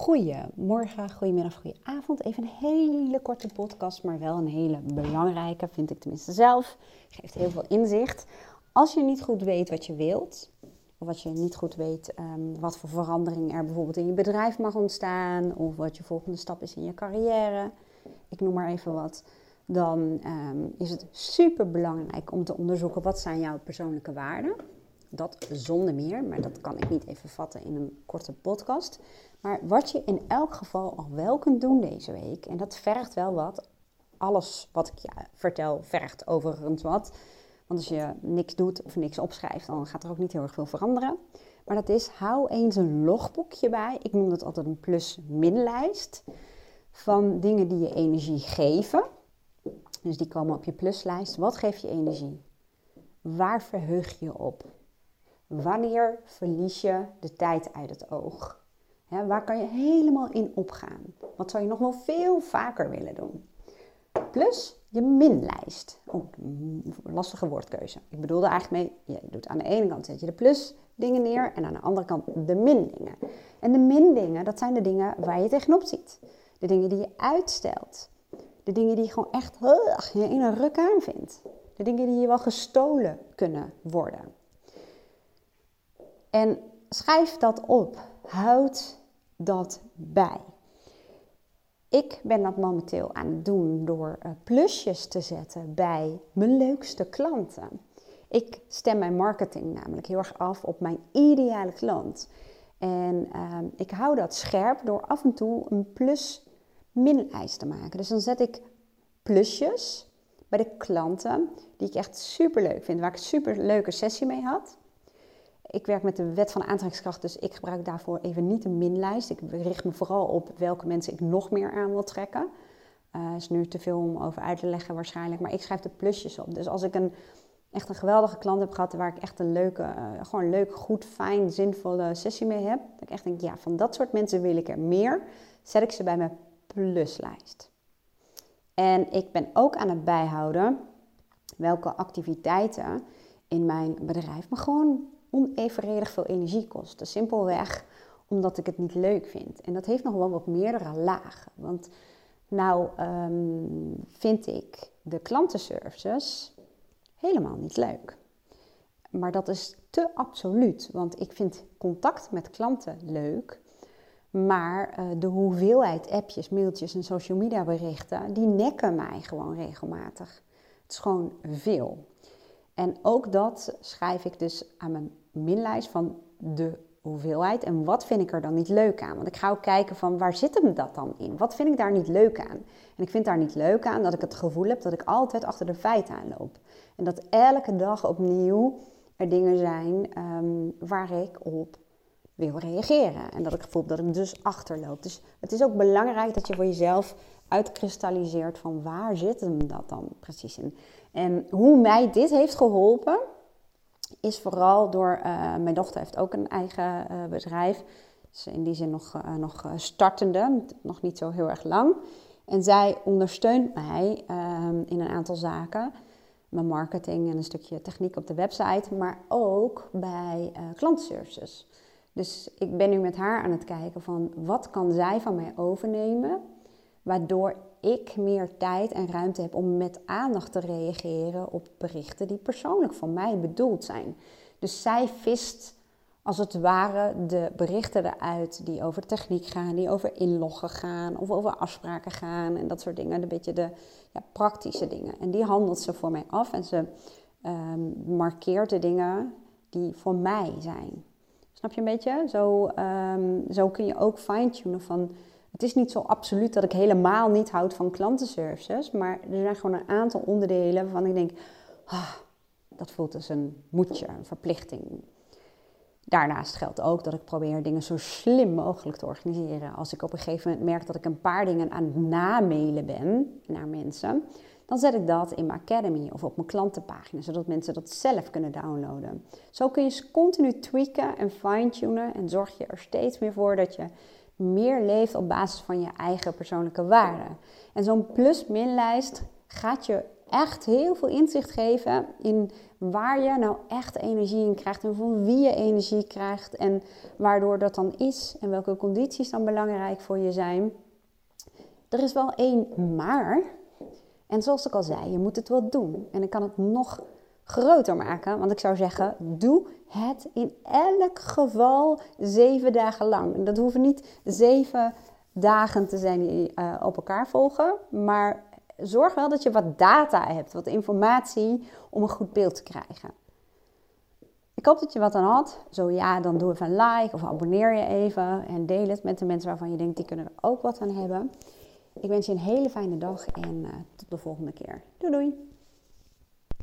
Goedemorgen, goedemiddag, goedenavond. Even een hele korte podcast, maar wel een hele belangrijke, vind ik tenminste zelf. Geeft heel veel inzicht. Als je niet goed weet wat je wilt, of als je niet goed weet um, wat voor verandering er bijvoorbeeld in je bedrijf mag ontstaan, of wat je volgende stap is in je carrière, ik noem maar even wat, dan um, is het super belangrijk om te onderzoeken wat zijn jouw persoonlijke waarden. Dat zonder meer, maar dat kan ik niet even vatten in een korte podcast. Maar wat je in elk geval al wel kunt doen deze week, en dat vergt wel wat. Alles wat ik je vertel vergt overigens wat. Want als je niks doet of niks opschrijft, dan gaat er ook niet heel erg veel veranderen. Maar dat is, hou eens een logboekje bij. Ik noem dat altijd een plus-min-lijst. Van dingen die je energie geven. Dus die komen op je pluslijst. Wat geeft je energie? Waar verheug je op? Wanneer verlies je de tijd uit het oog? Waar kan je helemaal in opgaan? Wat zou je nog wel veel vaker willen doen? Plus je minlijst. Oh, lastige woordkeuze. Ik bedoelde eigenlijk mee, je doet aan de ene kant zet je de plus dingen neer en aan de andere kant de min dingen. En de min dingen, dat zijn de dingen waar je tegenop ziet. De dingen die je uitstelt. De dingen die je gewoon echt in een ruk aan vindt. De dingen die je wel gestolen kunnen worden. En schrijf dat op. Houd dat bij. Ik ben dat momenteel aan het doen door uh, plusjes te zetten bij mijn leukste klanten. Ik stem mijn marketing namelijk heel erg af op mijn ideale klant. En uh, ik hou dat scherp door af en toe een plus-min-lijst te maken. Dus dan zet ik plusjes bij de klanten die ik echt super leuk vind, waar ik een super leuke sessie mee had. Ik werk met de wet van aantrekkingskracht, dus ik gebruik daarvoor even niet een minlijst. Ik richt me vooral op welke mensen ik nog meer aan wil trekken. Uh, is nu te veel om over uit te leggen waarschijnlijk, maar ik schrijf de plusjes op. Dus als ik een, echt een geweldige klant heb gehad waar ik echt een leuke, uh, gewoon leuk, goed, fijn, zinvolle sessie mee heb, dat ik echt denk, ja, van dat soort mensen wil ik er meer, zet ik ze bij mijn pluslijst. En ik ben ook aan het bijhouden welke activiteiten in mijn bedrijf me gewoon onevenredig veel energie kosten. Simpelweg omdat ik het niet leuk vind. En dat heeft nog wel wat meerdere lagen. Want nou um, vind ik de klantenservices helemaal niet leuk. Maar dat is te absoluut, want ik vind contact met klanten leuk. Maar uh, de hoeveelheid appjes, mailtjes en social media berichten, die nekken mij gewoon regelmatig. Het is gewoon veel. En ook dat schrijf ik dus aan mijn minlijst van de hoeveelheid. En wat vind ik er dan niet leuk aan? Want ik ga ook kijken van waar zit hem dat dan in? Wat vind ik daar niet leuk aan? En ik vind daar niet leuk aan dat ik het gevoel heb dat ik altijd achter de feiten aanloop. En dat elke dag opnieuw er dingen zijn um, waar ik op wil reageren. En dat ik gevoel dat ik dus achterloop. Dus het is ook belangrijk dat je voor jezelf uitkristalliseert van waar zit hem dat dan precies in. En hoe mij dit heeft geholpen, is vooral door, uh, mijn dochter heeft ook een eigen uh, bedrijf. Dus in die zin nog, uh, nog startende, nog niet zo heel erg lang. En zij ondersteunt mij ehm, in een aantal zaken. Mijn marketing en een stukje techniek op de website, maar ook bij klantenservices. Dus ik ben nu met haar aan het kijken van wat kan zij van mij overnemen, waardoor ik meer tijd en ruimte heb om met aandacht te reageren op berichten die persoonlijk voor mij bedoeld zijn. Dus zij vist als het ware de berichten eruit die over techniek gaan, die over inloggen gaan of over afspraken gaan en dat soort dingen. Een beetje de ja, praktische dingen. En die handelt ze voor mij af en ze um, markeert de dingen die voor mij zijn. Snap je een beetje? Zo, um, zo kun je ook fine-tunen van het is niet zo absoluut dat ik helemaal niet houd van klantenservices, maar er zijn gewoon een aantal onderdelen waarvan ik denk, ah, dat voelt als een moedje, een verplichting. Daarnaast geldt ook dat ik probeer dingen zo slim mogelijk te organiseren. Als ik op een gegeven moment merk dat ik een paar dingen aan het namailen ben naar mensen, dan zet ik dat in mijn academy of op mijn klantenpagina, zodat mensen dat zelf kunnen downloaden. Zo kun je continu tweaken en fine-tunen en zorg je er steeds meer voor dat je meer leeft op basis van je eigen persoonlijke waarden. En zo'n plus-min lijst gaat je echt heel veel inzicht geven in waar je nou echt energie in krijgt en van wie je energie krijgt en waardoor dat dan is en welke condities dan belangrijk voor je zijn. Er is wel één maar. En zoals ik al zei, je moet het wel doen. En ik kan het nog groter maken, want ik zou zeggen, doe het in elk geval zeven dagen lang. Dat hoeven niet zeven dagen te zijn die uh, op elkaar volgen, maar zorg wel dat je wat data hebt, wat informatie om een goed beeld te krijgen. Ik hoop dat je wat aan had. Zo ja, dan doe even een like of abonneer je even en deel het met de mensen waarvan je denkt die kunnen er ook wat aan hebben. Ik wens je een hele fijne dag en uh, tot de volgende keer. Doei doei!